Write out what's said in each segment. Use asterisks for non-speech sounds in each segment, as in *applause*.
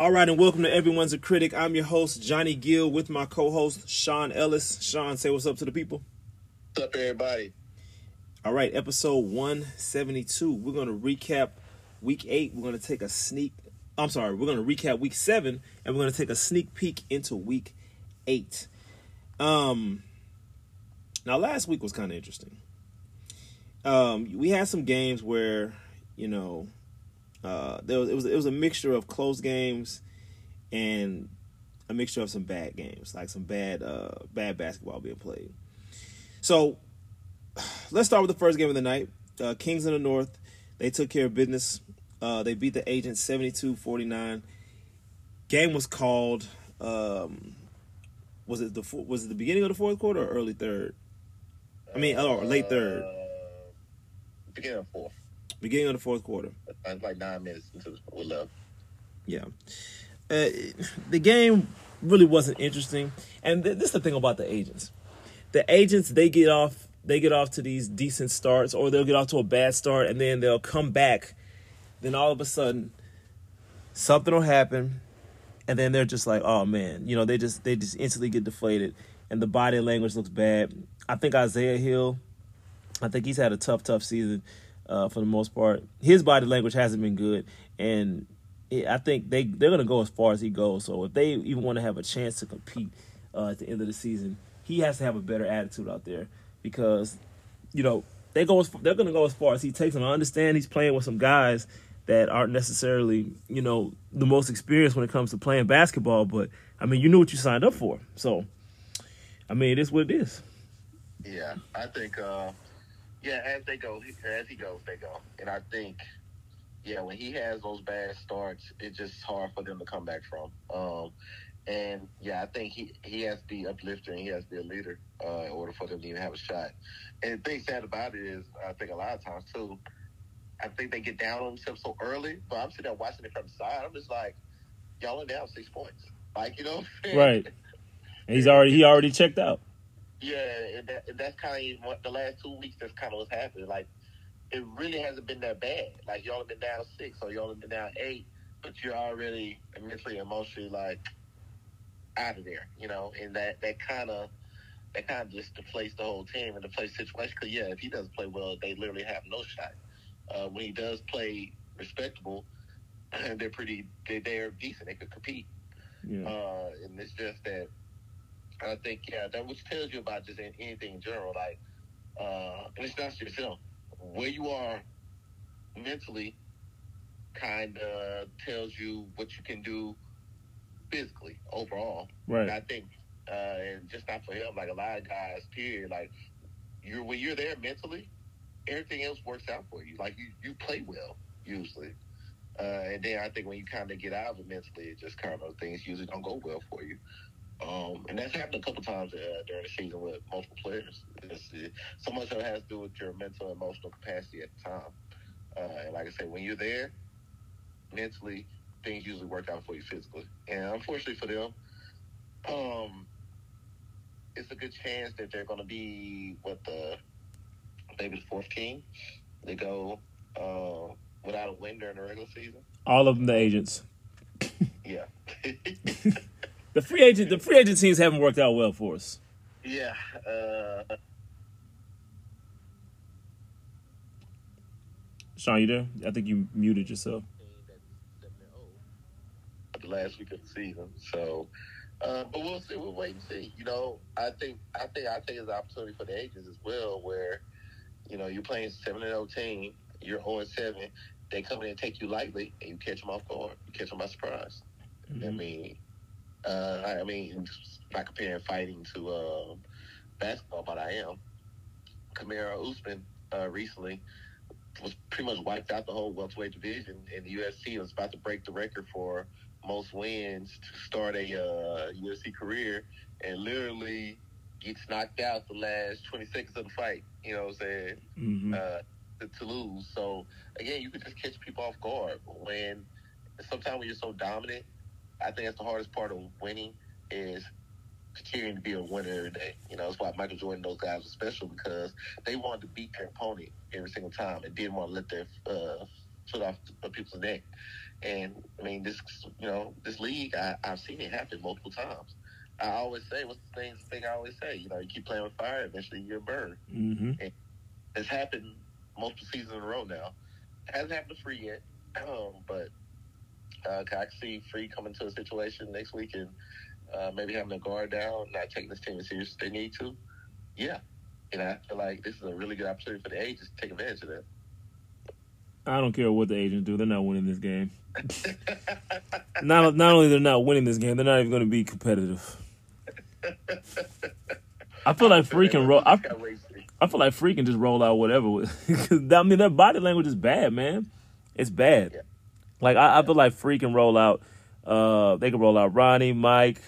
All right, and welcome to Everyone's a Critic. I'm your host, Johnny Gill, with my co host, Sean Ellis. Sean, say what's up to the people. What's up, everybody? All right, episode 172. We're going to recap week eight. We're going to take a sneak, I'm sorry, we're going to recap week seven, and we're going to take a sneak peek into week eight. Um, now, last week was kind of interesting. Um, we had some games where, you know, uh, there was it was it was a mixture of close games and a mixture of some bad games, like some bad uh, bad basketball being played. So *sighs* let's start with the first game of the night. Uh, Kings in the North, they took care of business. Uh, they beat the Agents 72-49. Game was called. Um, was it the was it the beginning of the fourth quarter or early third? I mean, or late third. Uh, beginning of fourth. Beginning of the fourth quarter. It's like nine minutes until we left. Yeah. Uh, the game really wasn't interesting, and th- this is the thing about the agents. The agents they get off they get off to these decent starts, or they'll get off to a bad start, and then they'll come back. Then all of a sudden, something will happen, and then they're just like, "Oh man," you know, they just they just instantly get deflated, and the body language looks bad. I think Isaiah Hill, I think he's had a tough, tough season uh, for the most part. His body language hasn't been good, and I think they they're gonna go as far as he goes. So if they even want to have a chance to compete uh, at the end of the season, he has to have a better attitude out there because you know they go as, they're gonna go as far as he takes them. I understand he's playing with some guys that aren't necessarily you know the most experienced when it comes to playing basketball, but I mean you knew what you signed up for, so I mean it is what it is. Yeah, I think. Uh, yeah, as they go, as he goes, they go, and I think, yeah, when he has those bad starts, it's just hard for them to come back from. Um, and yeah, I think he he has to be uplifter and he has to be a leader uh, in order for them to even have a shot. And the thing sad about it is, I think a lot of times too, I think they get down on themselves so early. But I'm sitting there watching it from the side. I'm just like, y'all are down six points, like you know, right? And he's already he already checked out. Yeah, and, that, that's kind of what the last two weeks. That's kind of what's happening. Like, it really hasn't been that bad. Like y'all have been down six, or y'all have been down eight, but you're already mentally, emotionally like out of there. You know, and that that kind of that kind of just deflates the whole team and deflates the situation. Because yeah, if he doesn't play well, they literally have no shot. Uh, when he does play respectable, *laughs* they're pretty. They they're decent. They could compete. Yeah. Uh, and it's just that I think yeah, that which tells you about just anything in general, like uh, and it's not just him. Where you are mentally, kind of tells you what you can do physically overall. Right. And I think, uh, and just not for him, like a lot of guys, period. Like you're when you're there mentally, everything else works out for you. Like you, you play well usually. Uh, and then I think when you kind of get out of it mentally, it just kind of things usually don't go well for you. Um, and that's happened a couple times uh, during the season with multiple players. It's, it, so much of it has to do with your mental and emotional capacity at the time. Uh, and like I said, when you're there, mentally, things usually work out for you physically. And unfortunately for them, um, it's a good chance that they're going to be what the maybe the fourth team. They go uh, without a win during the regular season. All of them the agents. Yeah. *laughs* *laughs* The free agent the free agent teams haven't worked out well for us. yeah. Uh, Sean, you there? I think you muted yourself. the last week of the season. So, uh, but we'll see. We'll wait and see. You know, I think I think I think it's an opportunity for the agents as well, where you know you're playing seven and zero team, you're zero and seven. They come in and take you lightly, and you catch them off guard. You catch them by surprise. I mean, uh, I, mean, not comparing fighting to uh, basketball, but I am. Kamaru Usman uh, recently was pretty much wiped out the whole welterweight division, and the UFC was about to break the record for most wins to start a uh, UFC career, and literally gets knocked out the last 20 seconds of the fight. You know what I'm saying? Mm-hmm. uh, to, to lose. So again, you can just catch people off guard when sometimes when you're so dominant. I think that's the hardest part of winning is continuing to be a winner every day. You know, that's why Michael Jordan, those guys were special because they wanted to beat their opponent every single time and didn't want to let their uh, foot off of people's neck. And I mean, this you know, this league, I, I've seen it happen multiple times. I always say, what's the thing, thing I always say? You know, you keep playing with fire, eventually you're burned. Mm-hmm. It's happened multiple seasons in a row now. It hasn't happened to Free yet, um, *clears throat* but uh, I see Free coming to a situation next week and uh, maybe having a guard down, not taking this team as serious as they need to. Yeah, and I feel like this is a really good opportunity for the agents to take advantage of that. I don't care what the agents do; they're not winning this game. *laughs* not not only they're not winning this game, they're not even going to be competitive. I feel like freaking roll. I, *laughs* I feel like freaking just roll out whatever. *laughs* I mean, their body language is bad, man. It's bad. Yeah. Like I, I feel like freaking roll out. Uh, they can roll out Ronnie, Mike,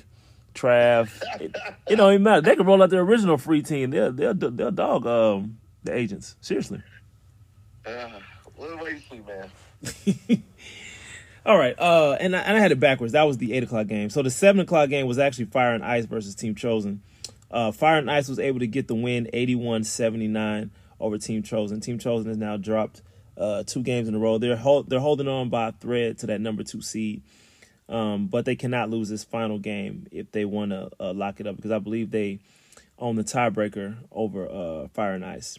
Trav. It, it don't even matter. They can roll out their original free team. They'll they'll they'll dog um the agents. Seriously. Uh, wait and see, man. *laughs* All right, uh, and I, and I had it backwards. That was the eight o'clock game. So the seven o'clock game was actually Fire and Ice versus Team Chosen. Uh, Fire and Ice was able to get the win, 81-79 over Team Chosen. Team Chosen has now dropped uh, two games in a row. They're hold, they're holding on by a thread to that number two seed, um, but they cannot lose this final game if they want to uh, lock it up because I believe they own the tiebreaker over uh, Fire and Ice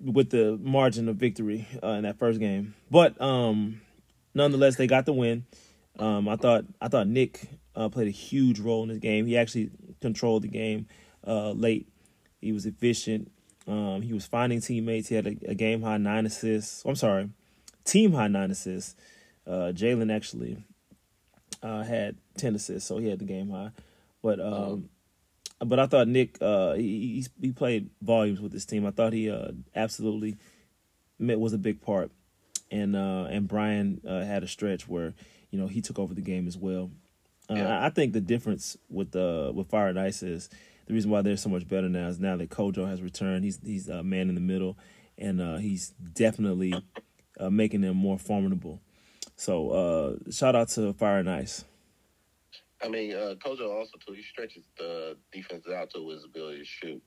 with the margin of victory uh, in that first game. But um, nonetheless, they got the win. Um, I thought I thought Nick uh, played a huge role in this game. He actually controlled the game uh, late. He was efficient. Um, he was finding teammates. He had a, a, game high nine assists. I'm sorry, team high nine assists. Uh, Jalen actually uh, had ten assists, so he had the game high. But um, but I thought Nick uh, he he played volumes with this team. I thought he uh, absolutely was a big part, and uh, and Brian uh, had a stretch where you know he took over the game as well. Uh, yeah. I think the difference with uh, with Fire and Ice is the reason why they're so much better now is now that Kojo has returned. He's he's a man in the middle, and he's definitely making them more formidable. So shout out to Fire and Ice. I mean, uh, Kojo also too. He stretches the defense out to his ability to shoot.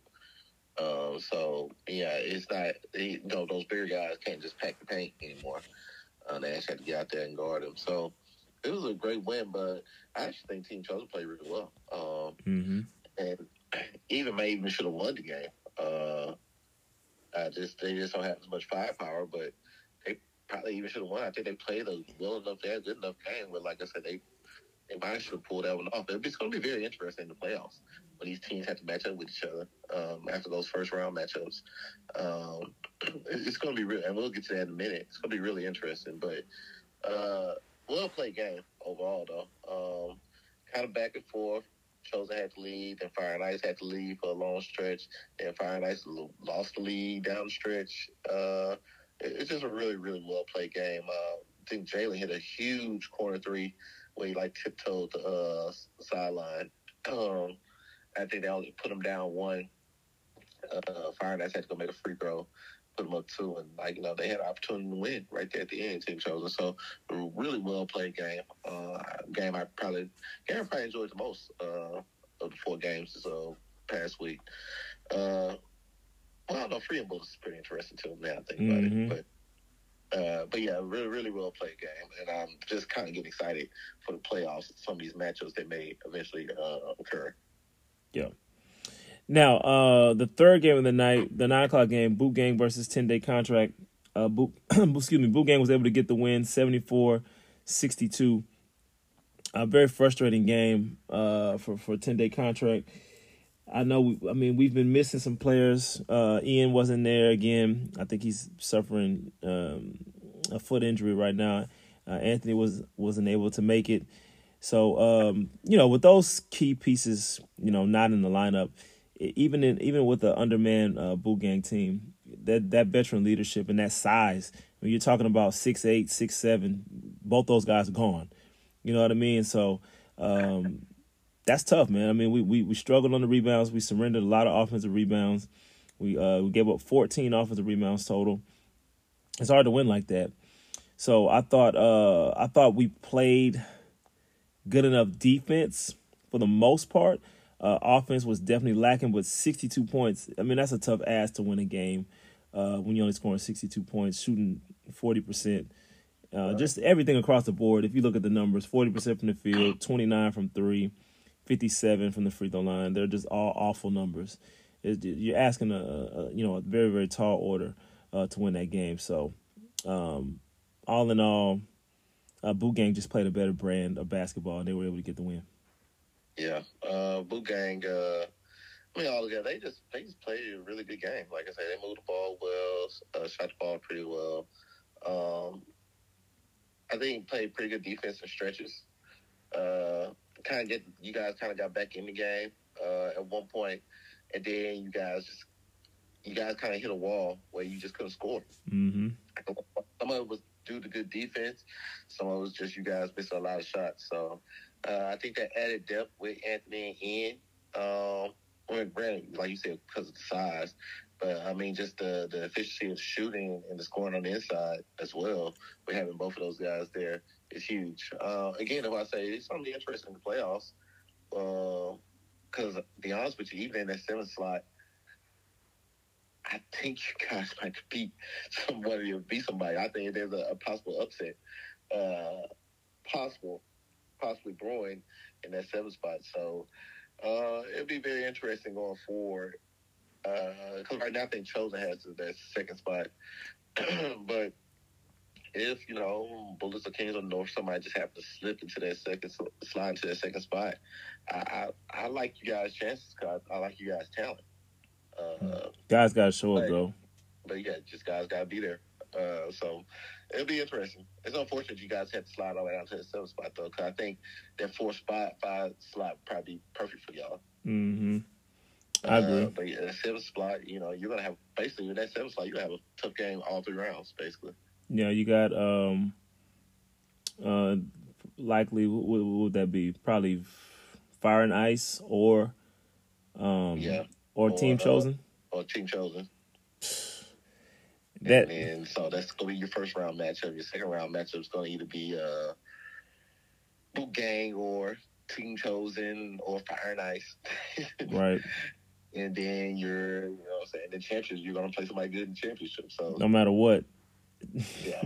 Um, so yeah, it's not he, know those bigger guys can't just pack the paint anymore. Uh, they actually have to get out there and guard him. So it was a great win, but I actually think Team Chosen played really well. Um, mm-hmm. And even may even should have won the game. Uh, I just they just don't have as much firepower, but they probably even should have won. I think they played a well enough, they had good enough game. But like I said, they they might should have pulled that one off. It's going to be very interesting in the playoffs when these teams have to match up with each other um, after those first round matchups. Um, *clears throat* it's going to be real, and we'll get to that in a minute. It's going to be really interesting, but uh, well played game overall, though. Um, kind of back and forth. Chosen had to leave, then Fire and Ice had to leave for a long stretch. Then Fire and Ice lost the lead down the stretch. Uh, it's just a really, really well played game. Uh, I think Jalen hit a huge corner three where he like tiptoed the uh, sideline. Um, I think they only put him down one. Uh, Fire and Ice had to go make a free throw, put them up two, and like you know they had an opportunity to win right there at the end. Team chosen, so a really well played game. Uh, game I probably game I probably enjoyed the most uh, of the four games this uh, past week. Uh, well, I don't know, free and bullets is pretty interesting to too. Now I think about mm-hmm. it, but uh, but yeah, really, really well played game, and I'm just kind of getting excited for the playoffs. Some of these matchups that may eventually uh, occur. Yeah. Now, uh, the third game of the night, the nine o'clock game, Boot Gang versus Ten Day Contract. Uh, Boot, *clears throat* excuse me, Boot Gang was able to get the win, 74-62. A very frustrating game uh, for for Ten Day Contract. I know. We, I mean, we've been missing some players. Uh, Ian wasn't there again. I think he's suffering um, a foot injury right now. Uh, Anthony was wasn't able to make it. So um, you know, with those key pieces, you know, not in the lineup, even in even with the underman uh, Boot Gang team, that that veteran leadership and that size. When you're talking about six eight, six seven, both those guys are gone. You know what I mean? So. Um, that's tough, man. I mean, we, we we struggled on the rebounds. We surrendered a lot of offensive rebounds. We uh we gave up 14 offensive rebounds total. It's hard to win like that. So I thought uh I thought we played good enough defense for the most part. Uh, offense was definitely lacking, but 62 points. I mean, that's a tough ass to win a game uh, when you're only scoring 62 points, shooting 40 percent. Uh, just everything across the board. If you look at the numbers, 40% from the field, 29 from three, 57 from the free throw line. They're just all awful numbers. It, you're asking a, a, you know a very very tall order uh, to win that game. So um, all in all, uh, Boot Gang just played a better brand of basketball, and they were able to get the win. Yeah, uh, Boot Gang. Uh, I mean, all together, they just they just played a really good game. Like I said, they moved the ball well, uh, shot the ball pretty well. Um, I think played pretty good defense and stretches. Uh, kind of get you guys kind of got back in the game uh, at one point, and then you guys just you guys kind of hit a wall where you just couldn't score. Mm-hmm. Some of it was due to good defense. Some of it was just you guys missing a lot of shots. So uh, I think that added depth with Anthony in. Um, well, granted, like you said, because of the size, but I mean, just the the efficiency of shooting and the scoring on the inside as well. We having both of those guys there is huge. Uh, again, if I say it's something interesting in the playoffs, because uh, to be honest with you, even in that seventh slot, I think you guys *laughs* might beat somebody or beat somebody. I think there's a, a possible upset, uh, possible, possibly brewing in that seventh spot. So uh, it'll be very interesting going forward. Because uh, right now I think Chosen has that second spot, *clears throat* but if you know Bullets or Kings of North, somebody just happen to slip into that second slide into that second spot, I I, I like you guys' chances. Cause I, I like you guys' talent. Uh, guys got to show up, though. But yeah, just guys got to be there. Uh, so it'll be interesting. It's unfortunate you guys had to slide all the way down to the seventh spot though, because I think that fourth spot, five slot, probably perfect for y'all. Mm-hmm. I agree. Uh, but yeah, seventh spot, you know, you're gonna have basically with that seventh slot, you have a tough game all three rounds, basically. Yeah, you got um, uh, likely what, what would that be? Probably Fire and Ice or um, yeah, or, or Team uh, Chosen or Team Chosen. That and, so that's gonna be your first round matchup. Your second round matchup is gonna either be uh, Boot Gang or Team Chosen or Fire and Ice. *laughs* right. And then you're, you know, what I'm saying the champions. You're gonna play somebody good in the championship. So no matter what. *laughs* yeah.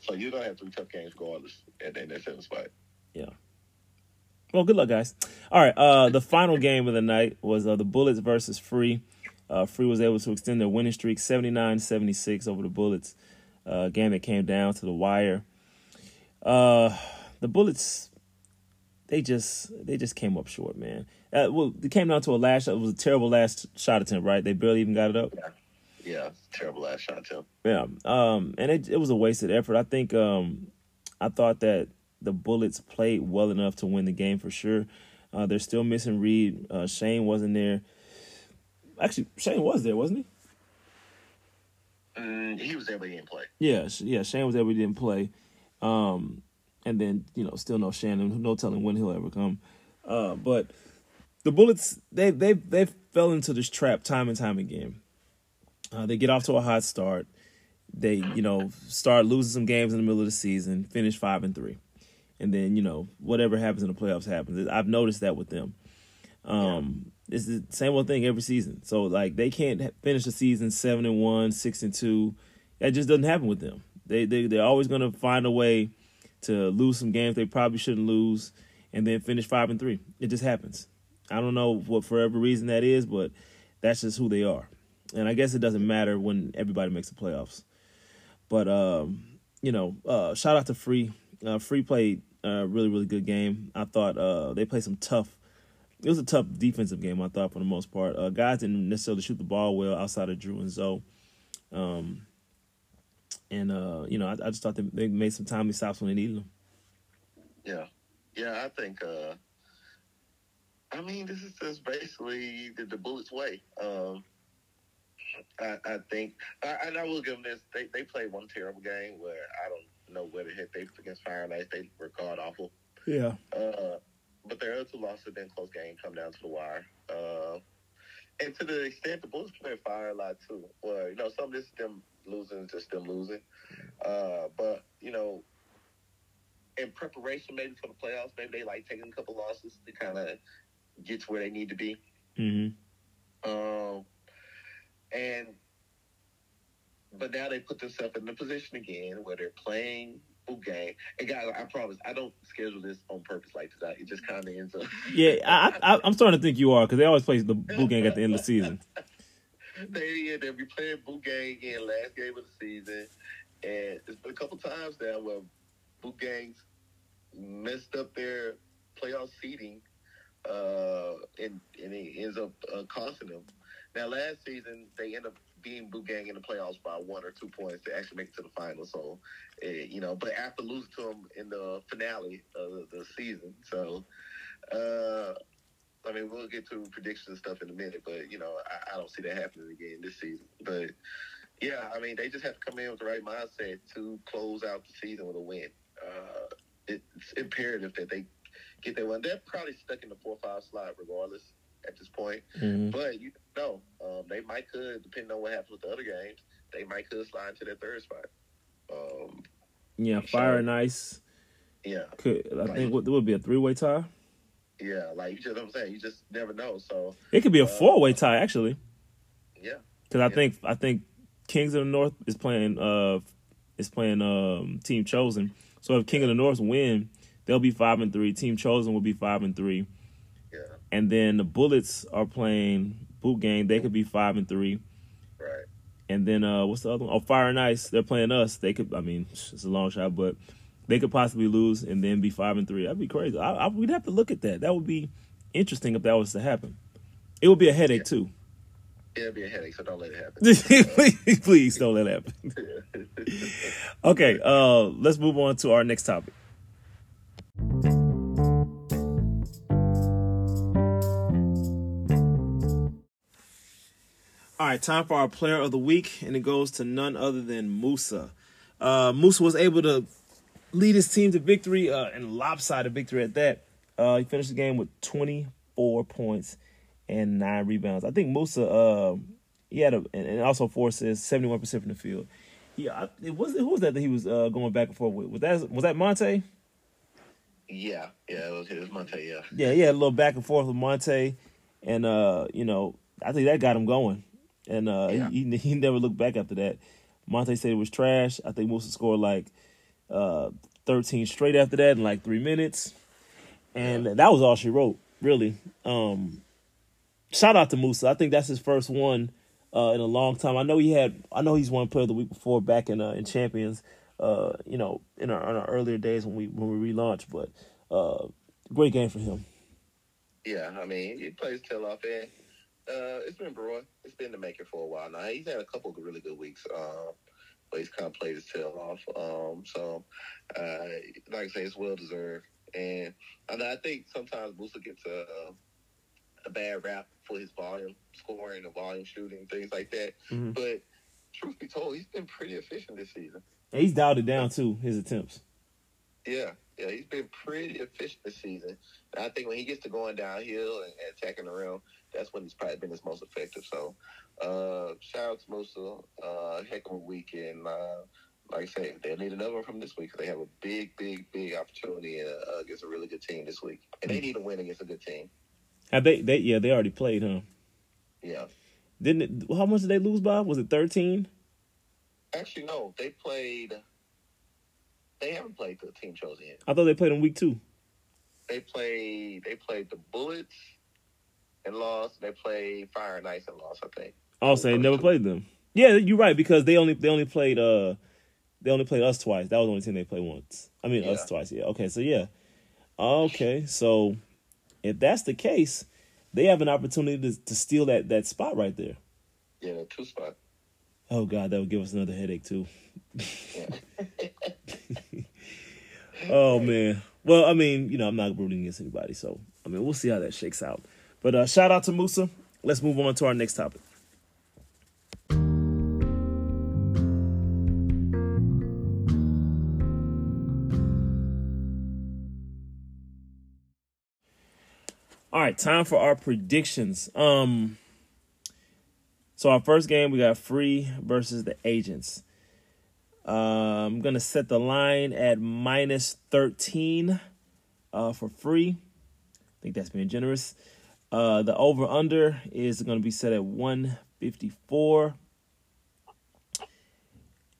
So you're gonna have three tough games regardless at, that seventh spot. Yeah. Well, good luck, guys. All right. Uh, the final game of the night was uh, the Bullets versus Free. Uh, Free was able to extend their winning streak 79 76 over the Bullets. Uh, game that came down to the wire. Uh, the Bullets, they just they just came up short, man. Uh, well, it came down to a last. It was a terrible last shot attempt, right? They barely even got it up. Yeah, yeah, terrible last shot attempt. Yeah, um, and it it was a wasted effort. I think um, I thought that the Bullets played well enough to win the game for sure. Uh, they're still missing Reed. Uh, Shane wasn't there. Actually, Shane was there, wasn't he? Mm, he was there, but he didn't play. Yeah, yeah. Shane was there, but he didn't play. Um, and then you know, still no Shannon, no telling when he'll ever come. Uh, but the Bullets, they they they fell into this trap time and time again. Uh, they get off to a hot start. They you know start losing some games in the middle of the season, finish five and three, and then you know whatever happens in the playoffs happens. I've noticed that with them. Um, it's the same old thing every season. So like they can't finish the season seven and one, six and two. That just doesn't happen with them. They they they're always gonna find a way to lose some games they probably shouldn't lose, and then finish five and three. It just happens. I don't know what for every reason that is, but that's just who they are. And I guess it doesn't matter when everybody makes the playoffs. But um, you know, uh, shout out to Free. Uh, Free played a really really good game. I thought uh, they played some tough it was a tough defensive game, I thought, for the most part. Uh, guys didn't necessarily shoot the ball well outside of Drew and Zoe. Um, and, uh, you know, I, I, just thought they, they made some timely stops when they needed them. Yeah. Yeah, I think, uh, I mean, this is just basically the, the Bullets' way. Um, I, I think, I, and I will give them this. They they played one terrible game where I don't know where the heck they against Fire and Ice. They were god awful. Yeah. Uh, but their other two losses have been close games, come down to the wire. Uh, and to the extent the Bulls play fire a lot too. Well, you know, some of this is them losing, just them losing. Uh, but you know, in preparation maybe for the playoffs, maybe they like taking a couple losses to kind of get to where they need to be. Mm-hmm. Um, and but now they put themselves in the position again where they're playing game. And guys, I promise, I don't schedule this on purpose like this. It just kind of ends up. *laughs* Yeah, I, I, I'm starting to think you are because they always play the boot gang at the end of the season. *laughs* they yeah, they'll be playing boot game again, last game of the season, and it's been a couple times now where boot gangs messed up their playoff seeding, uh, and and it ends up uh, costing them. Now, last season they end up beating Boot Gang in the playoffs by one or two points to actually make it to the final. So, uh, you know, but after losing to them in the finale of the season, so. Uh, I mean, we'll get to predictions and stuff in a minute, but you know, I, I don't see that happening again this season. But yeah, I mean, they just have to come in with the right mindset to close out the season with a win. Uh, it's imperative that they get that one. They're probably stuck in the four five slot regardless at this point. Mm-hmm. But you know, um, they might could, depending on what happens with the other games, they might could slide into that third spot. Um, yeah, fire so, and ice. Yeah, could I like, think what, there would be a three way tie. Yeah, like you know what I'm saying. You just never know. So it could be a uh, four way tie actually. Yeah, because I yeah. think I think Kings of the North is playing uh is playing um Team Chosen. So if King of the North win, they'll be five and three. Team Chosen will be five and three. And then the Bullets are playing Boot Gang. They could be five and three. Right. And then uh what's the other one? Oh, Fire and Ice. They're playing us. They could. I mean, it's a long shot, but they could possibly lose and then be five and three. That'd be crazy. I, I, we'd have to look at that. That would be interesting if that was to happen. It would be a headache yeah. too. It'd be a headache, so don't let it happen. *laughs* please, don't let it happen. *laughs* okay, uh, let's move on to our next topic. All right, time for our player of the week, and it goes to none other than Musa. Uh, Musa was able to lead his team to victory uh, and lopsided victory at that. Uh, he finished the game with 24 points and nine rebounds. I think Musa, uh, he had a and also four assists, 71 percent from the field. Yeah, it was who was that that he was uh, going back and forth with? Was that was that Monte? Yeah, yeah, it was, it was Monte. Yeah, yeah, he had a little back and forth with Monte, and uh, you know, I think that got him going, and uh, yeah. he, he never looked back after that. Monte said it was trash. I think Musa scored like uh, 13 straight after that in like three minutes. And that was all she wrote, really. Um, shout out to Musa. I think that's his first one uh, in a long time. I know he had. I know he's won Player of the Week before back in uh, in Champions. Uh, you know, in our, in our, earlier days when we when we relaunched, but uh, great game for him. Yeah, I mean, he plays tail off, and uh, it's been brewing. It's been the making for a while now. He's had a couple of really good weeks. Uh, but he's kind of played his tail off. Um, so, uh, like I say, it's well deserved. And, and I think sometimes Musa gets a, a bad rap for his volume scoring and volume shooting, things like that. Mm-hmm. But truth be told, he's been pretty efficient this season. Yeah, he's dialed it down too, his attempts. Yeah, yeah, he's been pretty efficient this season. And I think when he gets to going downhill and, and attacking the rim, that's when he's probably been his most effective. So uh, shout out to Musa. Uh, heck of a weekend. Uh, like I said, they need another one from this week because they have a big, big, big opportunity uh, against a really good team this week, and they need a win against a good team. Have they? They yeah, they already played, huh? Yeah. Didn't it? How much did they lose by? Was it thirteen? Actually, no. They played. They haven't played the team chosen yet. I thought they played in week two. They played. They played the Bullets and lost. They played Fire and Ice and lost. I think. Oh, so they never played them. Yeah, you're right because they only they only played uh they only played us twice. That was the only team they played once. I mean yeah. us twice. Yeah. Okay. So yeah. Okay. So if that's the case, they have an opportunity to, to steal that that spot right there. Yeah, two spot. Oh God, that would give us another headache too. *laughs* oh man. Well, I mean, you know, I'm not rooting against anybody, so I mean, we'll see how that shakes out. But uh, shout out to Musa. Let's move on to our next topic. All right, time for our predictions. Um, so our first game we got free versus the agents. Uh, I'm gonna set the line at minus thirteen uh, for free. I think that's being generous. Uh, the over under is going to be set at 154.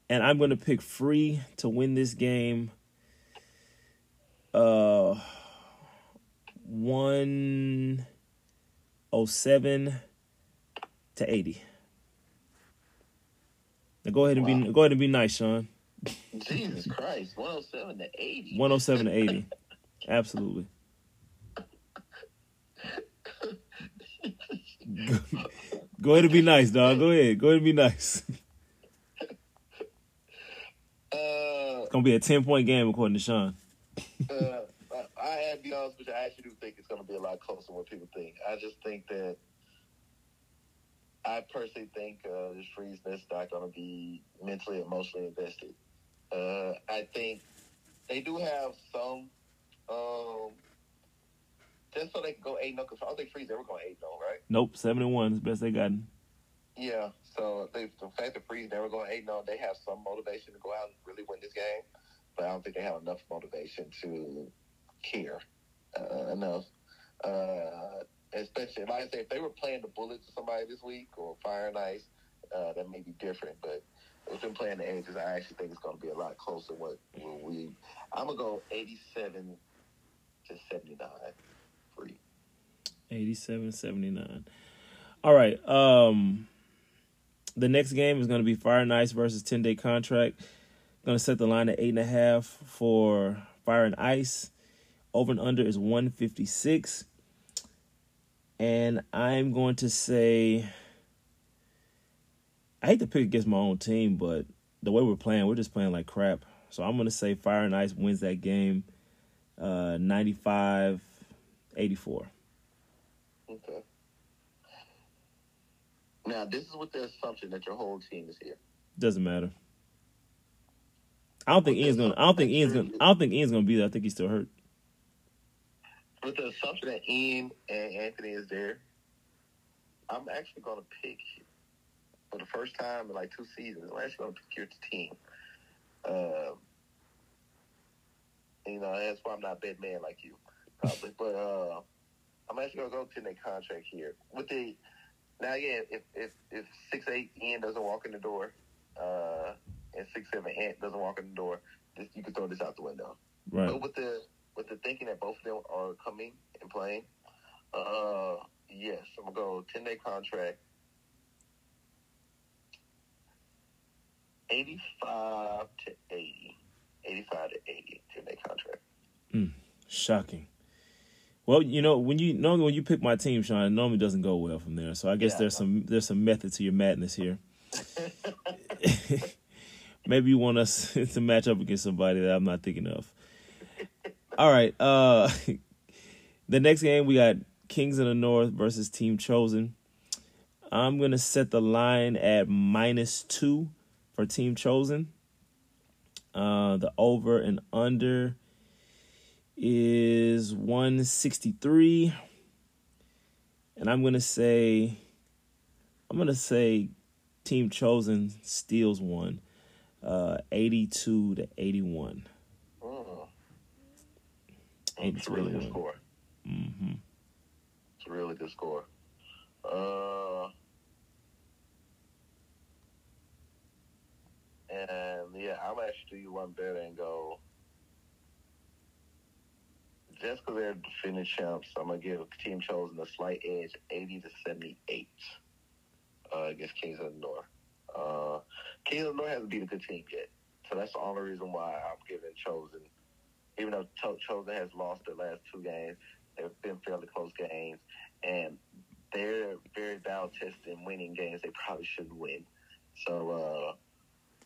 and I'm going to pick Free to win this game. Uh, one oh seven to eighty. Now go ahead and Wow. be go ahead and be nice, Sean. Jesus Christ, 107 to 80. One oh seven to eighty. *laughs* Absolutely. Go, go ahead and be nice, dog. Go ahead. Go ahead and be nice. Uh, It's gonna be a ten point game according to Sean. uh, I, have to be honest with you. I actually do think it's going to be a lot closer than what people think. I just think that I personally think uh, this freeze is not going to be mentally, emotionally invested. Uh, I think they do have some, so they can go eight no. Because I don't think freeze ever going eight no, right? Nope, seven and one is the best they got. Yeah. So they, the fact that freeze never going eight no, they have some motivation to go out and really win this game, but I don't think they have enough motivation to care uh, enough. Uh, especially, like I say, if they were playing the Bullets or somebody this week or Fire and Ice, uh, that may be different. But with they're playing the Agents, I actually think it's going to be a lot closer. What, we, I'm gonna go 87 to 79 free. 87 79. All right. Um the next game is gonna be Fire and Ice versus 10 day contract. Gonna set the line at eight and a half for Fire and Ice. Over and under is 156. And I'm going to say I hate to pick against my own team, but the way we're playing, we're just playing like crap. So I'm gonna say Fire and Ice wins that game uh 95 84. Okay. Now, this is with the assumption that your whole team is here. Doesn't matter. I don't think Ian's gonna. I don't think Ian's gonna. I don't think Ian's gonna be there. I think he's still hurt. With the assumption that Ian and Anthony is there, I'm actually going to pick for the first time in like two seasons. I'm actually to pick your team. Um, you know, that's why I'm not a bad man like you, probably. but uh, I'm actually going to go to the contract here with the. Now again, if if if six eight Ian doesn't walk in the door, uh, and six seven Ant doesn't walk in the door, this, you can throw this out the window. Right. But with the with the thinking that both of them are coming and playing, uh, yes, I'm gonna go ten day contract, eighty five to 80. 85 to 80, 10 day contract. Shocking. Well, you know when you normally when you pick my team, Sean, it normally doesn't go well from there. So I guess Yeah. there's some there's some method to your madness here. *laughs* Maybe you want us *laughs* to match up against somebody that I'm not thinking of. All right. Uh *laughs* the next game we got Kings of the North versus Team Chosen. I'm gonna set the line at minus two for Team Chosen. Uh the over and under is 163 and i'm gonna say i'm gonna say team chosen steals one uh 82 to 81 Mm. Eight It's a really good 81. score. hmm It's a really good score. Uh, and yeah, I'm actually do you one better and go. Just because they're defending champs, I'm gonna give Team Chosen a slight edge, 80 to 78, uh, against Kings of the North. Uh, Kings of the North hasn't beat a good team yet, so that's the only reason why I'm giving Chosen. Even though Cho- Chosen has lost their last two games, they've been fairly close games, and they're very battle tested in winning games they probably shouldn't win. So, uh,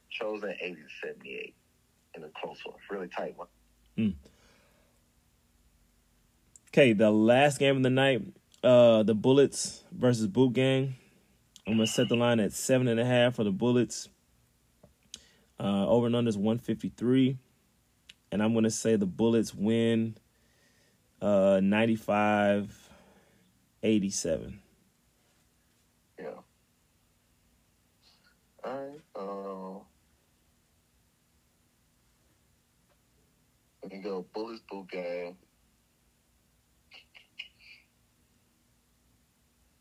chosen 80 to 78 in a close one, really tight one. Okay the last game of the night uh the bullets versus boot gang i'm gonna set the line at seven and a half for the bullets uh over and under is 153 and i'm gonna say the bullets win uh 95 87 Yeah. All right. Uh, we can go Bullets boot game.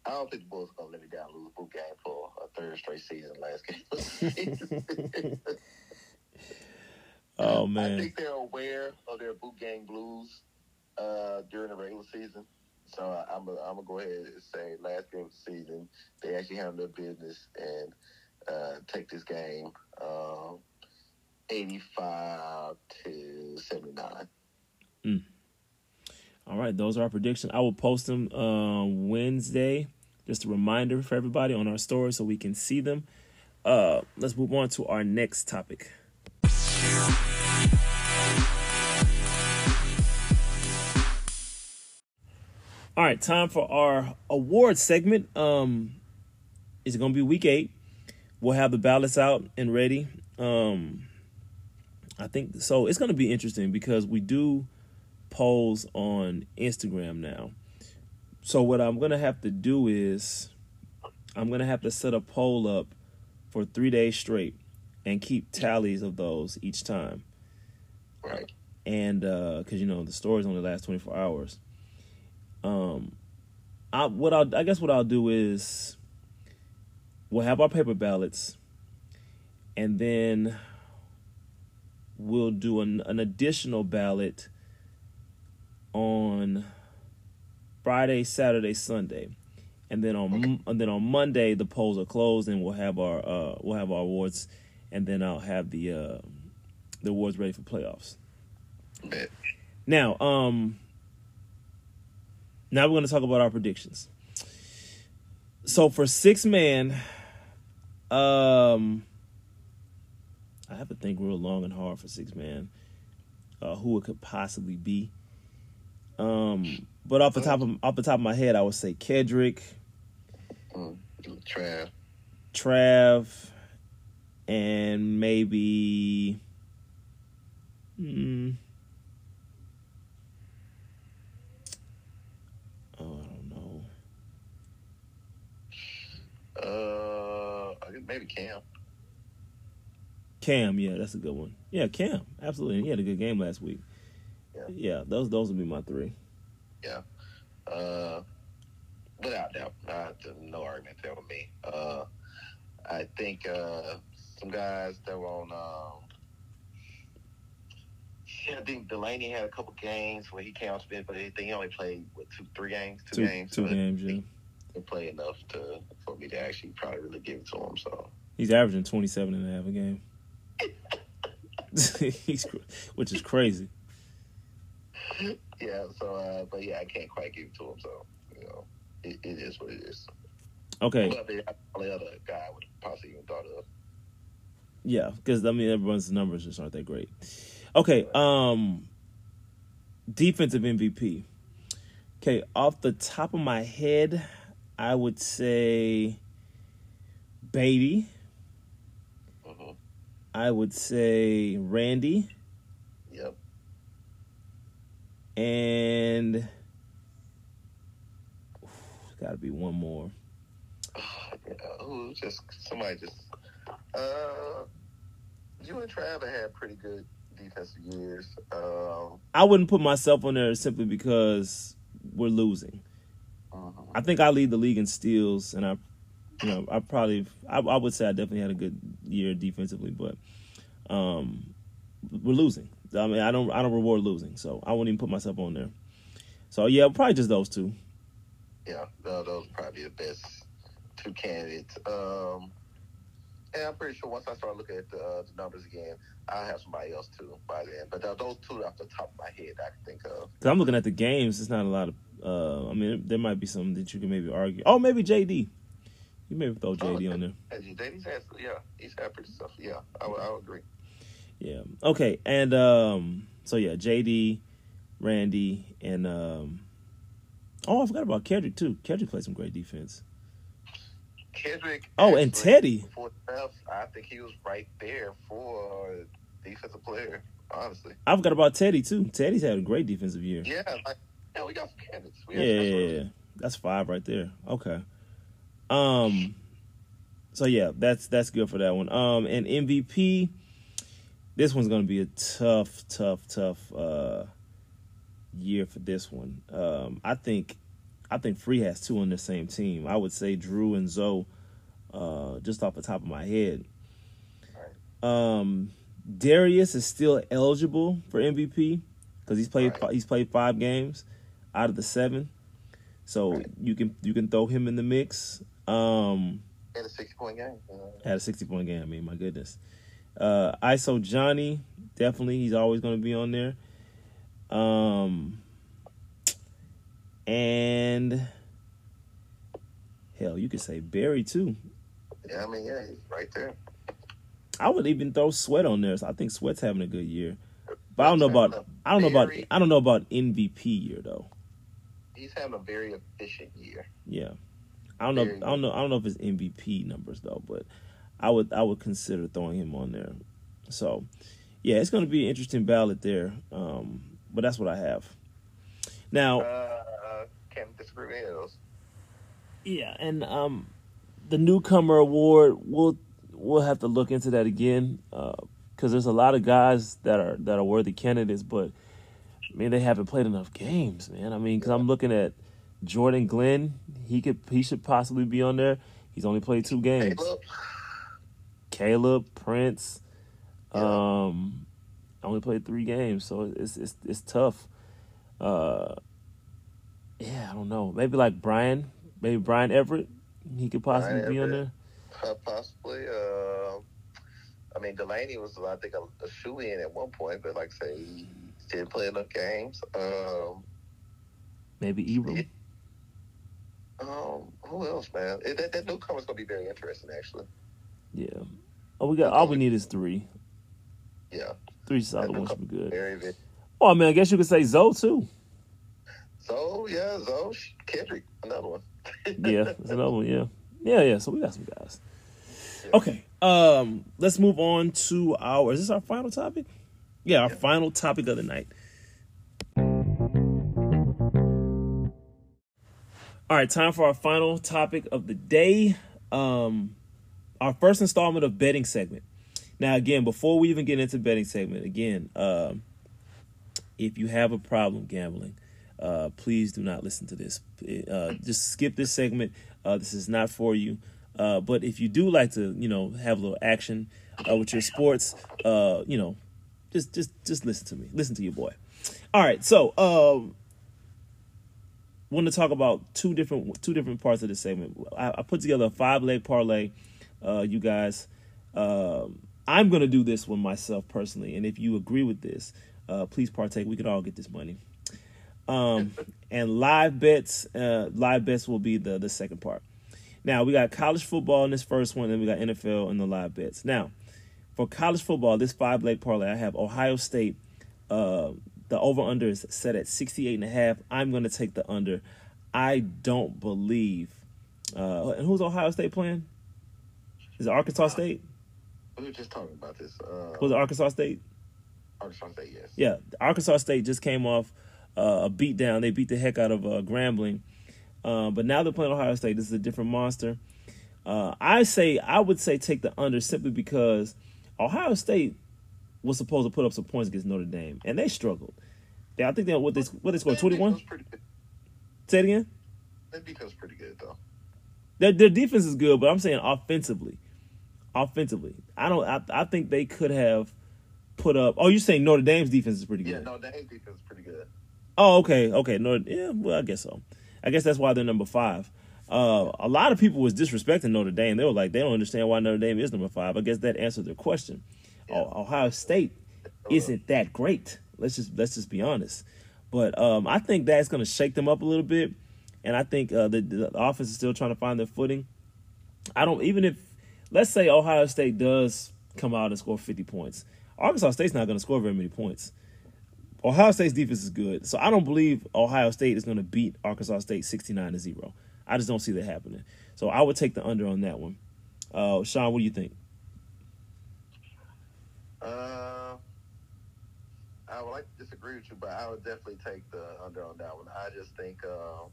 I don't think the Bulls are gonna let me down lose a boot game for a third straight season. Last game. *laughs* *laughs* oh man. I think they're aware of their boot game blues uh, during the regular season. So I, I'm gonna I'm gonna go ahead and say last game of the season they actually handle their business and uh, take this game um, 85 to 79. All right, those are our predictions. I will post them uh, Wednesday. Just a reminder for everybody on our story so we can see them. Uh, let's move on to our next topic. All right, time for our award segment. Um, it's going to be week eight. We'll have the ballots out and ready. Um, I think so. It's going to be interesting because we do polls on Instagram now. So what I'm gonna have to do is I'm gonna have to set a poll up for three days straight and keep tallies of those each time. Right. And because you know the stories only last 24 hours. Um, I what I I guess what I'll do is we'll have our paper ballots, and then we'll do an, an additional ballot on Friday, Saturday, Sunday, and then on Okay. and then on Monday the polls are closed, and we'll have our uh, we'll have our awards, and then I'll have the uh, the awards ready for playoffs. Bet. Now, um, now we're going to talk about our predictions. So for six man, um, I have to think real long and hard for six man, uh, who it could possibly be. Um, but off the top of off the top of my head, I would say Kedrick, Mm. Trav. Trav, and maybe. Hmm. Oh, I don't know. Uh, I guess maybe Cam. Cam, yeah, that's a good one. Yeah, Cam, absolutely. He had a good game last week. Yeah. Yeah, those those would be my three. Uh, without doubt, no argument there with me. Uh, I think uh, some guys that were on. Um, yeah, I think Delaney had a couple games where he came out to bit, but I think he only played what two, three games, two, Two games. two games. Yeah, He didn't play enough to for me to actually probably really give it to him. So he's averaging 27 and a half a game. *laughs* he's, which is crazy. *laughs* yeah, so uh, but yeah, I can't quite give it to him. So you know, it, it is what it is. Okay, But the other guy would possibly even thought of. yeah, because I mean everyone's numbers just aren't that great. Okay, um, defensive MVP. Okay, off the top of my head, I would say Beatty. hmm I would say Randy and *sighs* got to be one more. Who just somebody just uh you and Trav have had pretty good defensive years. Um I wouldn't put myself on there simply because we're losing. mhm. I think I lead the league in steals, and I, you know, I probably, I, I would say I definitely had a good year defensively, but um, we're losing. I mean, I don't, I don't reward losing, so I wouldn't even put myself on there. So yeah, probably just those two. yeah, tho- those are probably the best two candidates. Um and I'm pretty sure once I start looking at the, uh, the numbers again, I'll have somebody else too by then. But th- those two off the top of my head I can think of. Cause I'm looking at the games. It's not a lot of. Uh, I mean, there might be some that you can maybe argue. Oh, maybe JD. You maybe throw JD on there. He's had yeah, he's had pretty stuff. Yeah, I would I would agree. Yeah. Okay. And um, so yeah, JD, Randy, and um, oh, I forgot about Kendrick too. Kendrick played some great defense. Kendrick. Oh, and Teddy. For Steph, I think he was right there for defensive player. Honestly, I forgot about Teddy too. Teddy's had a great defensive year. yeah, like yeah, we got some candidates. We Yeah, yeah, yeah, it yeah. is. That's five right there. Okay. Um. So yeah, that's that's good for that one. Um, and MVP. This one's gonna be a tough, tough, tough uh year for this one. Um, I think I think Free has two on the same team. I would say Drew and Zoe, uh, just off the top of my head. Um, Darius is still eligible for MVP because he's played Right. he's played five games out of the seven, so Right. you can you can throw him in the mix. Um, In a six point game. Uh, had a sixty point game. I mean, my goodness. Uh, ISO Johnny definitely he's always going to be on there. Um, and hell, you could say Barry too. yeah, I mean, yeah, he's right there. I would even throw Sweat on there. So I think Sweat's having a good year. But I don't know about I don't know about I don't know about MVP year though. He's having a very efficient year. Yeah. I don't know I don't know I don't know if it's MVP numbers though, but I would I would consider throwing him on there. So yeah, it's gonna be an interesting ballot there. Um, but that's what I have. Now Uh, can't disagree with those. Yeah, and um, the newcomer award we'll we'll have to look into that again because there's a lot of guys that are that are worthy candidates, but I mean they haven't played enough games, man. I mean, because I'm looking at Jordan Glenn, he could he should possibly be on there. He's only played two games. Caleb, Caleb Prince, Yeah. um, only played three games, so it's it's it's tough. Uh, yeah, I don't know. Maybe like Brian, maybe Brian Everett, he could possibly Brian be on there. uh, possibly. Uh, I mean, Delaney was, I think, a, a shoe in at one point, but like I say, he didn't play enough games. Um, Maybe Ebram. um, who else, man? That, that newcomer's going to be very interesting, actually. Yeah. Oh, we got all we need is three. Yeah. Three solid ones would be good. Very. Oh, I mean, I guess you could say Zoe too. Zoe, yeah, Zoe, Kendrick, another one. Yeah, that's *laughs* another one. Yeah, yeah, yeah. So we got some guys. Okay. Um, let's move on to our. Is this our final topic? Yeah, our final topic of the night. All right, time for our final topic of the day. Um, our first installment of betting segment. Now, again, before we even get into betting segment, again, um, if you have a problem gambling, uh, please do not listen to this. Uh, just skip this segment. Uh, this is not for you. Uh, but if you do like to, you know, have a little action uh, with your sports, uh, you know, just just just listen to me. Listen to your boy. All right, so um, want to talk about two different two different parts of this segment. I, I put together a five leg parlay. Uh, you guys, um, I'm gonna do this one myself personally, and if you agree with this, uh, please partake. We could all get this money. Um, *laughs* and live bets, uh, live bets will be the the second part. Now we got college football in this first one, and we got NFL in the live bets. Now, for college football, this five leg parlay, I have Ohio State. Uh, the over under is set at 68 and a half. I'm going to take the under. I don't believe. Uh, and who's Ohio State playing? Is it Arkansas State? We were just talking about this. Uh, Was it Arkansas State? Arkansas State, yes. Yeah, Arkansas State just came off uh, a beatdown. They beat the heck out of uh, Grambling, uh, but now they're playing Ohio State. This is a different monster. Uh, I say I would say take the under simply because Ohio State was supposed to put up some points against Notre Dame, and they struggled. They, I think they what they what they scored twenty one. Say it again. Their defense pretty good, though. Their, their defense is good, but I'm saying offensively, offensively, I don't. I, I think they could have put up. Oh, you're saying Notre Dame's defense is pretty good? Yeah, no, their defense is pretty good. Oh, okay, okay. No, yeah, well, I guess so. I guess that's why they're number five. Uh, a lot of people was disrespecting Notre Dame. They were like, they don't understand why Notre Dame is number five. I guess that answered their question. Oh, Ohio State isn't that great. Let's just let's just be honest. But um, I think that's going to shake them up a little bit, and I think uh, the, the offense is still trying to find their footing. I don't even if let's say Ohio State does come out and score fifty points. Arkansas State's not going to score very many points. Ohio State's defense is good, so I don't believe Ohio State is going to beat Arkansas State sixty nine to zero. I just don't see that happening. So I would take the under on that one. Uh, Sean, what do you think? Uh, I would like to disagree with you, but I would definitely take the under on that one. I just think, uh,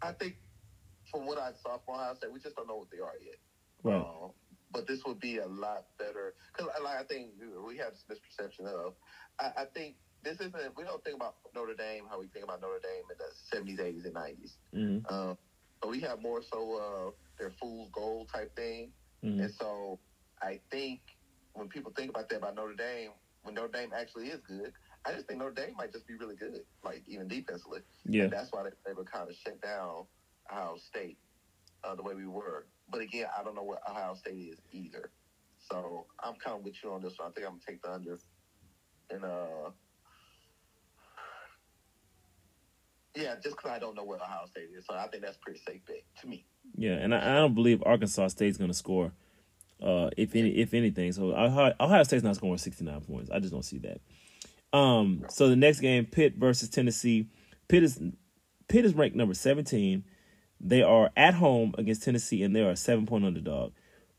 I think from what I saw from Ohio State, we just don't know what they are yet. Right. Uh, but this would be a lot better because, like, I think we have this misperception of. I, I think this isn't. We don't think about Notre Dame how we think about Notre Dame in the seventies, eighties, and 90s Mm-hmm. Um, but we have more so uh, their fool's gold type thing. Mm-hmm. And so I think when people think about that about Notre Dame, when Notre Dame actually is good, I just think Notre Dame might just be really good, like even defensively. Yeah. And that's why they, they were kind of shut down Ohio State uh, the way we were. But again, I don't know what Ohio State is either. So I'm kind of with you on this one. I think I'm gonna take the under. And uh, yeah, just because I don't know what Ohio State is, so I think that's pretty safe bet to me. Yeah, and I, I don't believe Arkansas State's to score, uh, if any, if anything. So Ohio, Ohio State's not scoring sixty nine points. I just don't see that. Um, so the next game, Pitt versus Tennessee. Pitt is Pitt is ranked number seventeen. They are at home against Tennessee, and they are a seven point underdog.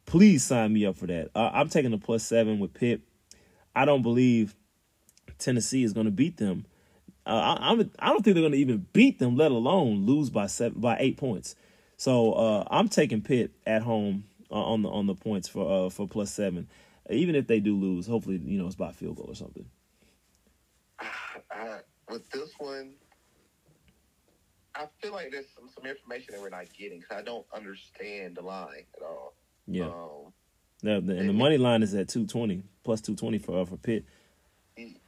Please sign me up for that. Uh, I'm taking the plus seven with Pitt. I don't believe Tennessee is going to beat them. Uh, I, I'm, I don't think they're going to even beat them, let alone lose by seven by eight points. So uh, I'm taking Pitt at home uh, on the on the points for uh, for plus seven. Even if they do lose, hopefully you know it's by field goal or something. *sighs* With this one, I feel like there's some, some information that we're not getting because I don't understand the line at all. Yeah, Um, the, the, and the money line is at two twenty plus two twenty for uh, for Pitt.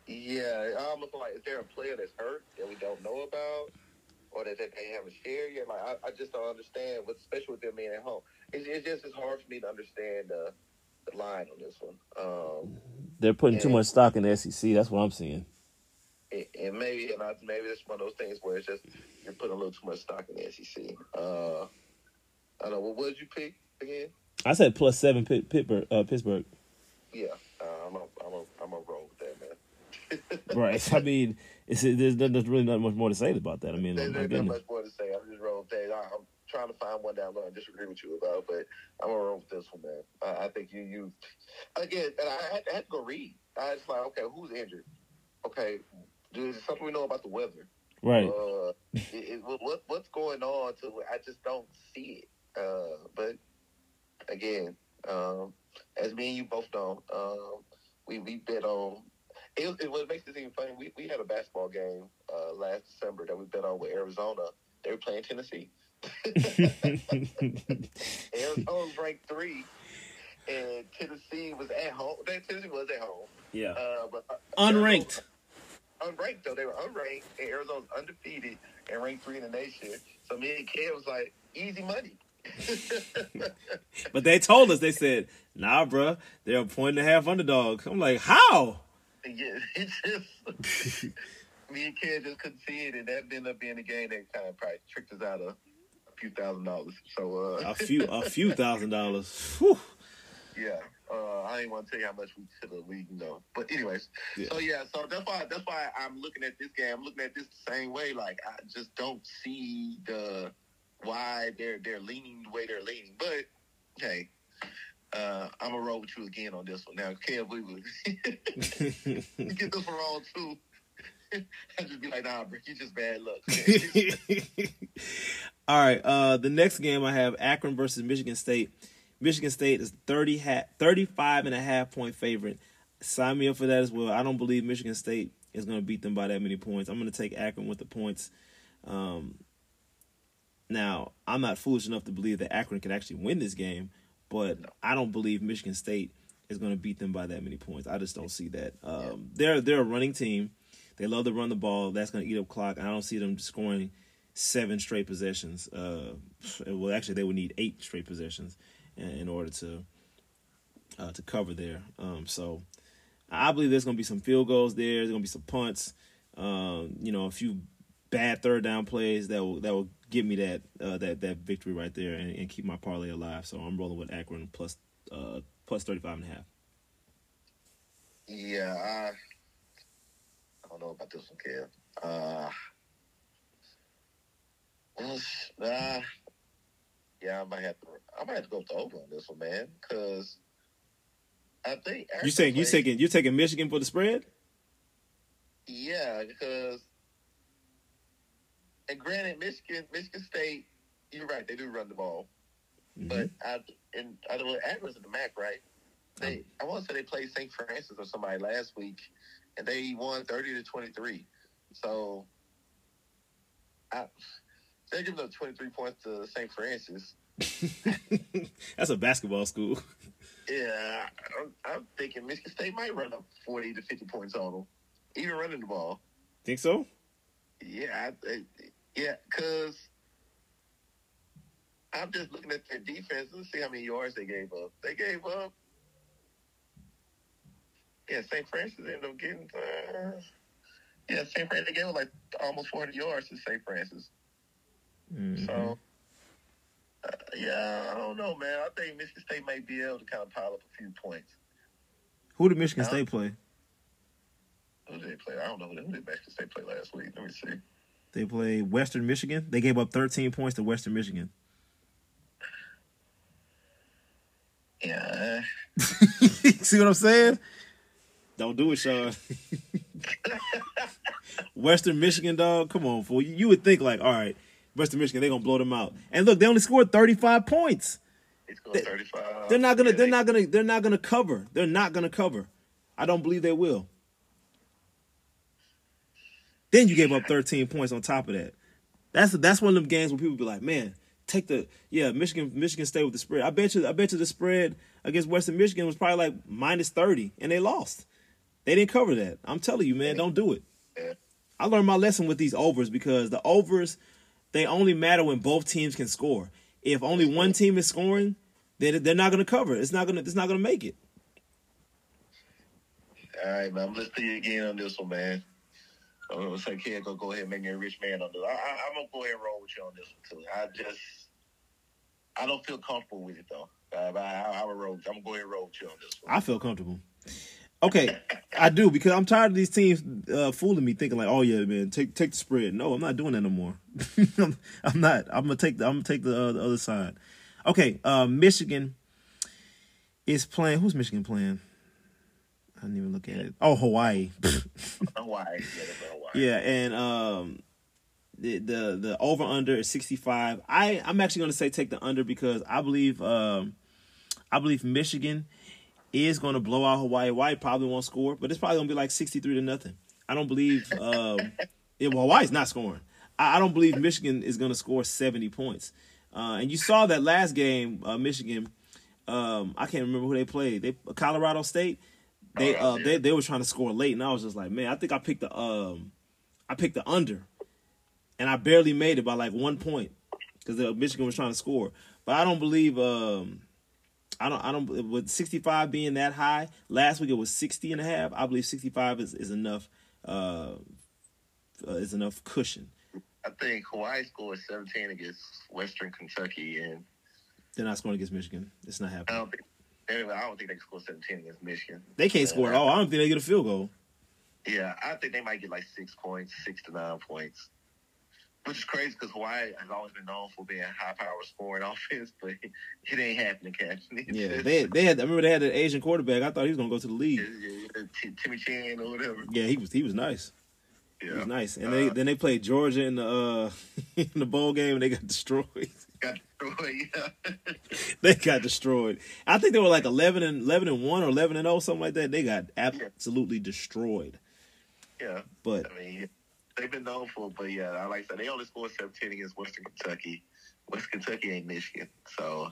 yeah, I almost like is there a player that's hurt that we don't know about, or that, that they haven't shared yet? Like I, I just don't understand, with, especially with them being at home. It's, it's just it's hard for me to understand the the line on this one. Um, They're putting too much stock in the SEC. That's what I'm seeing. And, and maybe and I, maybe it's one of those things where it's just you're putting a little too much stock in the SEC. Uh, I don't know. What would you pick again? I said plus seven Pitt, Pittsburgh. Uh, Pittsburgh. Yeah, uh, I'm a, I'm a, I'm a roll with that, man. *laughs* Right. I mean, it's, there's, there's really not much more to say about that. I mean, There's there's not much more to say. I'm just rolling with that. I- I'm trying to find one that I'm going to disagree with you about, but I'm gonna roll with this one, man. I, I think you you again. And I had, I had to go read. I was like, okay, who's injured? Okay, is it something we know about the weather? Right. Uh, it, it, what, what what's going on? To I just don't see it. Uh, but again, um, as me and you both know, um, we we bet on. It, it what makes this even funny. We we had a basketball game uh, last December that we bet on with Arizona. They were playing Tennessee. *laughs* Arizona was ranked three, and Tennessee was at home. Tennessee was at home, yeah. uh, but uh, Unranked. Unranked though. They were unranked, and Arizona's undefeated and ranked three in the nation. So me and Ken was like, easy money. *laughs* But they told us, they said, nah, bruh, they're a point and a half underdog. I'm like, how? yeah, *laughs* it just *laughs* me and Ken just couldn't see it, and that ended up being a game that kind of probably tricked us out of a few thousand dollars. So uh, A few, a few thousand dollars. Whew. Yeah, uh, I didn't want to tell you how much we to the league, you know. But anyways, Yeah. so yeah, so that's why that's why I'm looking at this game. I'm looking at this the same way. Like I just don't see the why they're they're leaning the way they're leaning. But hey, uh, I'm gonna roll with you again on this one. Now, Kev, we would you *laughs* *laughs* get this one wrong too. *laughs* I just be like, nah, bro, you just bad luck. All right. Uh, the next game I have Akron versus Michigan State. Michigan State is 30 ha- 35 and a half point favorite. Sign me up for that as well. I don't believe Michigan State is going to beat them by that many points. I'm going to take Akron with the points. Um, now, I'm not foolish enough to believe that Akron can actually win this game, but I don't believe Michigan State is going to beat them by that many points. I just don't see that. Um, They're they're a running team. They love to run the ball. That's going to eat up clock. I don't see them scoring seven straight possessions. Uh, well, actually, they would need eight straight possessions in, order to uh, to cover there. Um, so I believe there's going to be some field goals there. There's going to be some punts. Um, you know, a few bad third down plays that will that will give me that uh, that that victory right there and, and keep my parlay alive. So I'm rolling with Akron plus uh, plus 35 and a half. yeah, I, I don't know about this one, Kev. Uh, yeah, I might have to. I might have to go the over on this one, man, because I think You saying you taking you taking Michigan for the spread? Yeah, because and granted, Michigan, Michigan State, you're right, they do run the ball, Mhm. but I and I don't know Akron's in the MAC, right? They, I want to say they played St. Francis or somebody last week, and they won thirty to twenty three. So, I, they give up twenty three points to St. Francis. *laughs* That's a basketball school. Yeah, I'm, I'm thinking Michigan State might run up forty to fifty points on them, even running the ball. Think so? Yeah, I, I, yeah, because I'm just looking at their defense and see how many yards they gave up. They gave up. Yeah, St. Francis ended up getting. Uh, yeah, St. Francis they gave up like almost 400 yards to St. Francis. So, uh, yeah, I don't know, man. I think Michigan State might be able to kind of pile up a few points. who did Michigan Huh? State play? Who did they play? I don't know who did Michigan State play last week. Let me see. They played Western Michigan. They gave up 13 points to Western Michigan. Yeah, *laughs* See what I'm saying? Don't do it, Sean. *laughs* Western Michigan, dog. Come on, fool. You, you would think like, all right, Western Michigan, they're gonna blow them out. And look, they only scored 35 points. going 35. They're not gonna. They're they- not gonna. They're not gonna cover. They're not gonna cover. I don't believe they will. Then you gave up 13 points on top of that. That's that's one of them games where people be like, man, take the yeah Michigan Michigan State with the spread. I bet you I bet you the spread against Western Michigan was probably like minus 30, and they lost. They didn't cover that. I'm telling you, man, don't do it. I learned my lesson with these overs because the overs they only matter when both teams can score. If only one team is scoring, then they're not going to cover. It's not going to. It's not going to make it. All right, man. I'm listening to you again on this one, man. I'm gonna say, kid, go go ahead and make me a rich man on this. I, I, I'm gonna go ahead and roll with you on this one too. I just, I don't feel comfortable with it though. Uh, I, I, I would roll. I'm gonna go ahead and roll with you on this one. I feel comfortable. Okay, I do because I'm tired of these teams uh, fooling me, thinking like, "Oh yeah, man, take take the spread." No, I'm not doing that no more. *laughs* I'm, I'm not. I'm gonna take the. I'm gonna take the, uh, the other side. Okay, uh, Michigan is playing. Who's Michigan playing? I didn't even look at it. Oh, Hawaii. *laughs* Hawaii, yeah, Hawaii. Yeah, and um, the the the over under is sixty five. I I'm actually going to say take the under because I believe um, I believe Michigan is going to blow out Hawaii. Hawaii probably won't score, but it's probably going to be like sixty three to nothing. I don't believe *laughs* um, yeah, well, Hawaii's not scoring. I, I don't believe Michigan is going to score seventy points. Uh, and you saw that last game, uh, Michigan. Um, I can't remember who they played. They Colorado State. They uh they they were trying to score late, and I was just like, man, I think I picked the um, I picked the under, and I barely made it by like one point because Michigan was trying to score. But I don't believe um, I don't I don't with 65 being that high. Last week it was 60 and a half. I believe 65 is is enough uh, uh is enough cushion. I think Hawaii scored 17 against Western Kentucky, and They're not scoring against Michigan. It's not I happening. don't think. Anyway, I don't think they can score 17 against Michigan. They can't score at all. I don't think they get a field goal. Yeah, I think they might get like six points, six to nine points. Which is crazy because Hawaii has always been known for being high power scoring *laughs* offense, but it ain't happening, Captain. Yeah, they they had. I remember they had an Asian quarterback. I thought he was gonna go to the league. Timmy Chan or whatever. Yeah, he was he was nice. He was nice. And Uh, they then they played Georgia in the uh *laughs* in the bowl game and they got destroyed. *laughs* got destroyed. Yeah, they got destroyed. I think they were like eleven and eleven and one or eleven and zero, something like that. They got absolutely destroyed. yeah. But I mean, they've been known for, but yeah, I like I said, they only scored 17 against Western Kentucky. West Kentucky ain't Michigan, so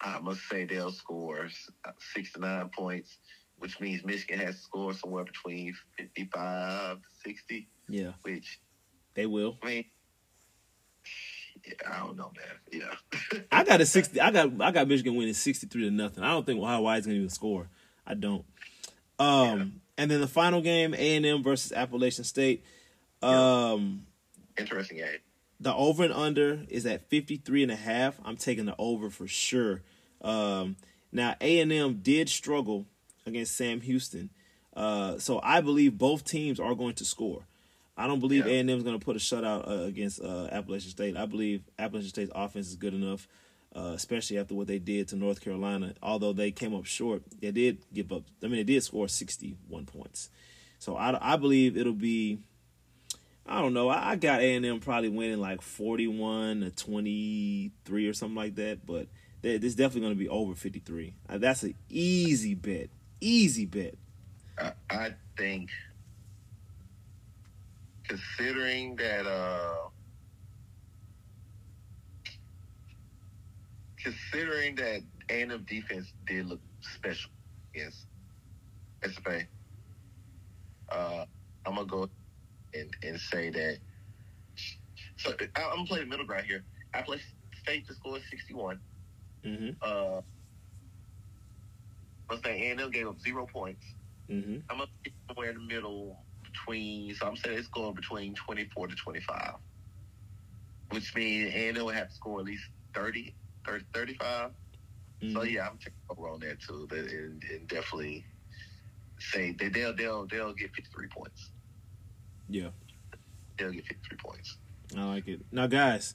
I must say they'll score uh, six to nine points, which means Michigan has to score somewhere between 55 to 60, yeah, which they will. I mean, yeah, I don't know, man. Yeah, *laughs* I got a sixty. I got I got Michigan winning sixty three to nothing. I don't think Hawaii's gonna even score. I don't. Um, and then the final game, A and M versus Appalachian State. Um, interesting game. the over and under is at 53 and a half. I'm taking the over for sure. Um, now A&M did struggle against Sam Houston. Uh, so I believe both teams are going to score. I don't believe Yeah. A&M is going to put a shutout uh, against uh, Appalachian State. I believe Appalachian State's offense is good enough, uh, especially after what they did to North Carolina. Although they came up short, they did give up. I mean, they did score 61 points. So I, I believe it'll be I don't know. I, I got A and M probably winning like forty one to twenty three or something like that. But they, it's definitely going to be over fifty three. Uh, that's an easy bet. Easy bet. I, I think considering that uh considering that A&M defense did look special against SFA, uh, I'm gonna go and, and say that. So I, I'm gonna play the middle ground here. I play State to score 61. Mm-hmm. Uh, let's say A&M gave up zero points. Mm-hmm. I'm gonna be somewhere in the middle between. So I'm saying it's going between 24 to 25, which means A&M would have to score at least 30, 30 35. Mm-hmm. So yeah, I'm taking over on that too. And, and definitely say that they'll they'll they'll get 53 points. Yeah. They'll get 53 points. I like it. Now, guys,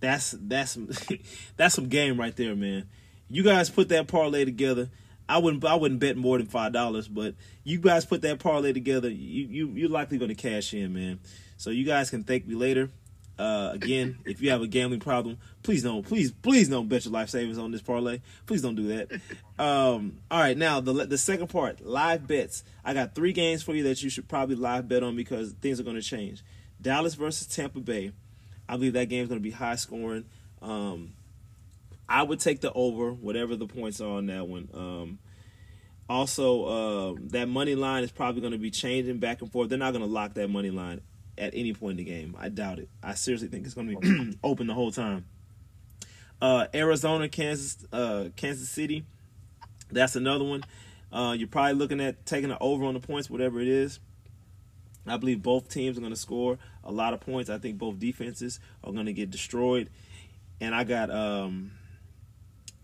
that's that's some *laughs* that's some game right there, man. You guys put that parlay together. I wouldn't I wouldn't bet more than five dollars, but you guys put that parlay together. You you you're likely going to cash in, man. So you guys can thank me later. Uh, again, if you have a gambling problem, please don't, please, please don't bet your life savings on this parlay. Please don't do that. Um, all right, now the the second part, live bets. I got three games for you that you should probably live bet on because things are going to change. Dallas versus Tampa Bay. I believe that game is going to be high scoring. Um, I would take the over, whatever the points are on that one. Um, also, uh, that money line is probably going to be changing back and forth. They're not going to lock that money line at any point in the game. I doubt it. I seriously think it's going to be *clears throat* open the whole time. Uh, Arizona, Kansas, uh, Kansas City. That's another one. Uh, you're probably looking at taking the over on the points, whatever it is. I believe both teams are going to score a lot of points. I think both defenses are going to get destroyed, and I got um,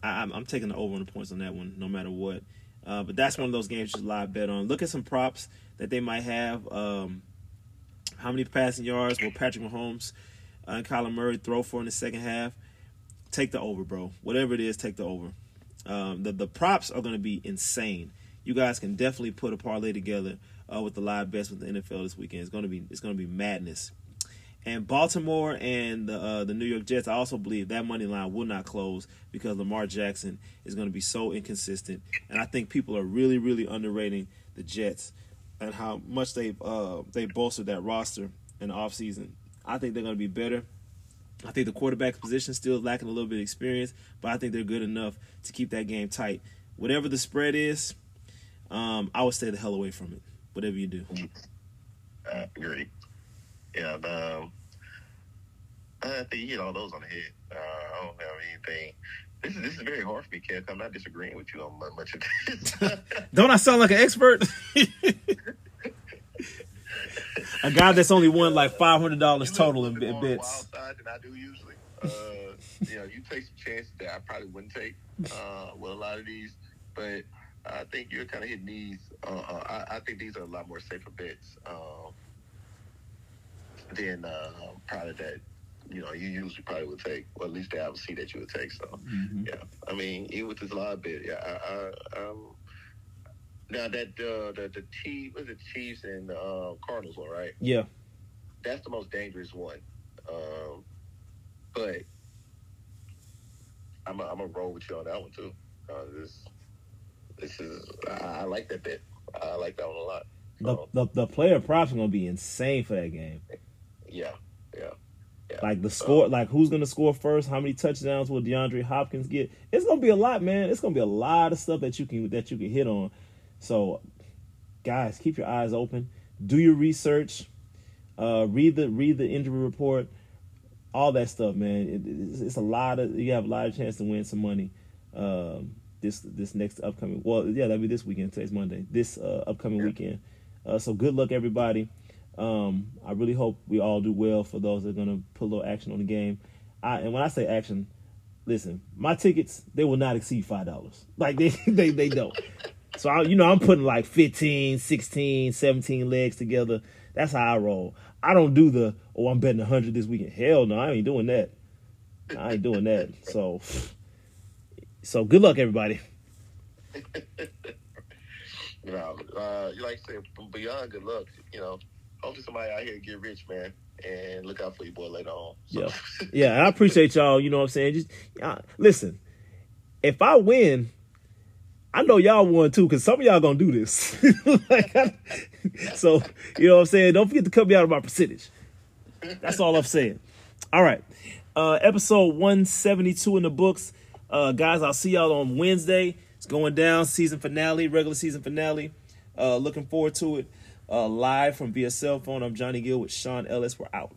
I, I'm, I'm taking the over on the points on that one, no matter what. Uh, but that's one of those games you should live bet on. Look at some props that they might have. Um, how many passing yards will Patrick Mahomes and Kyler Murray throw for in the second half? Take the over, bro. Whatever it is, take the over. Um, the the props are going to be insane. You guys can definitely put a parlay together uh, with the live bets with the NFL this weekend. It's going to be it's going to be madness. And Baltimore and the uh, the New York Jets, I also believe that money line will not close because Lamar Jackson is going to be so inconsistent, and I think people are really really underrating the Jets and how much they uh, they bolstered that roster in the offseason. I think they're going to be better. I think the quarterback position still lacking a little bit of experience, but I think they're good enough to keep that game tight. Whatever the spread is, um, I would stay the hell away from it. Whatever you do. I agree. Yeah, um, I think you hit all those on the head. Uh, I don't have anything. This is this is very hard for me, Kev. I'm not disagreeing with you on much of this. *laughs* Don't I sound like an expert? *laughs* a guy that's only won like five hundred dollars total in, in bets. Wild side than I do usually. Uh, you know, you take some chances that I probably wouldn't take uh, with a lot of these, but I think you're kind of hitting these. Uh, uh, I, I, think these are a lot more safer bets um, than uh, probably that. You know, you usually probably would take, or at least they have see that you would take. So, Mm-hmm. yeah. I mean, even with this live bet, yeah. I, I, um, now that uh, the the Chiefs, was it Chiefs and uh, Cardinals one, right? Yeah, That's the most dangerous one. Um, but I'm a, I'm gonna roll with you on that one too. Uh, this this is I, I like that bit. I like that one a lot. the, Um, the the player props are gonna be insane for that game. yeah, yeah. Like the score, like who's gonna score first? How many touchdowns will DeAndre Hopkins get? It's gonna be a lot, man. It's gonna be a lot of stuff that you can that you can hit on. So, guys, keep your eyes open. Do your research. Uh, read the read the injury report. All that stuff, man. It, it's, it's a lot of you have a lot of chance to win some money. Um, this this next upcoming well, yeah, that'll be this weekend. Today's Monday. This uh, upcoming Yeah. weekend. Uh, so good luck, everybody. Um, I really hope we all do well for those that are gonna put a little action on the game. I, and when I say action, listen, my tickets they will not exceed five dollars. Like they *laughs* they they don't. So I, you know, I'm putting like 15, 16, 17 legs together. That's how I roll. I don't do the oh I'm betting 100 this weekend. Hell no, I ain't doing that. I ain't doing that. *laughs* So so good luck everybody. *laughs* You know, uh, you like say from beyond good luck. You know, hopefully somebody out here get rich, man, and look out for your boy later on. So, Yeah. *laughs* Yeah, I appreciate y'all, you know what I'm saying? Just uh, listen. If I win, I know y'all won too, because some of y'all gonna do this. *laughs* like, so you know what I'm saying. Don't forget to cut me out of my percentage. That's all I'm saying. All right, uh, episode 172 in the books, uh, guys. I'll see y'all on Wednesday. It's going down season finale, regular season finale. Uh, looking forward to it. Uh, live from via cell phone. I'm Johnny Gill with Sean Ellis. We're out.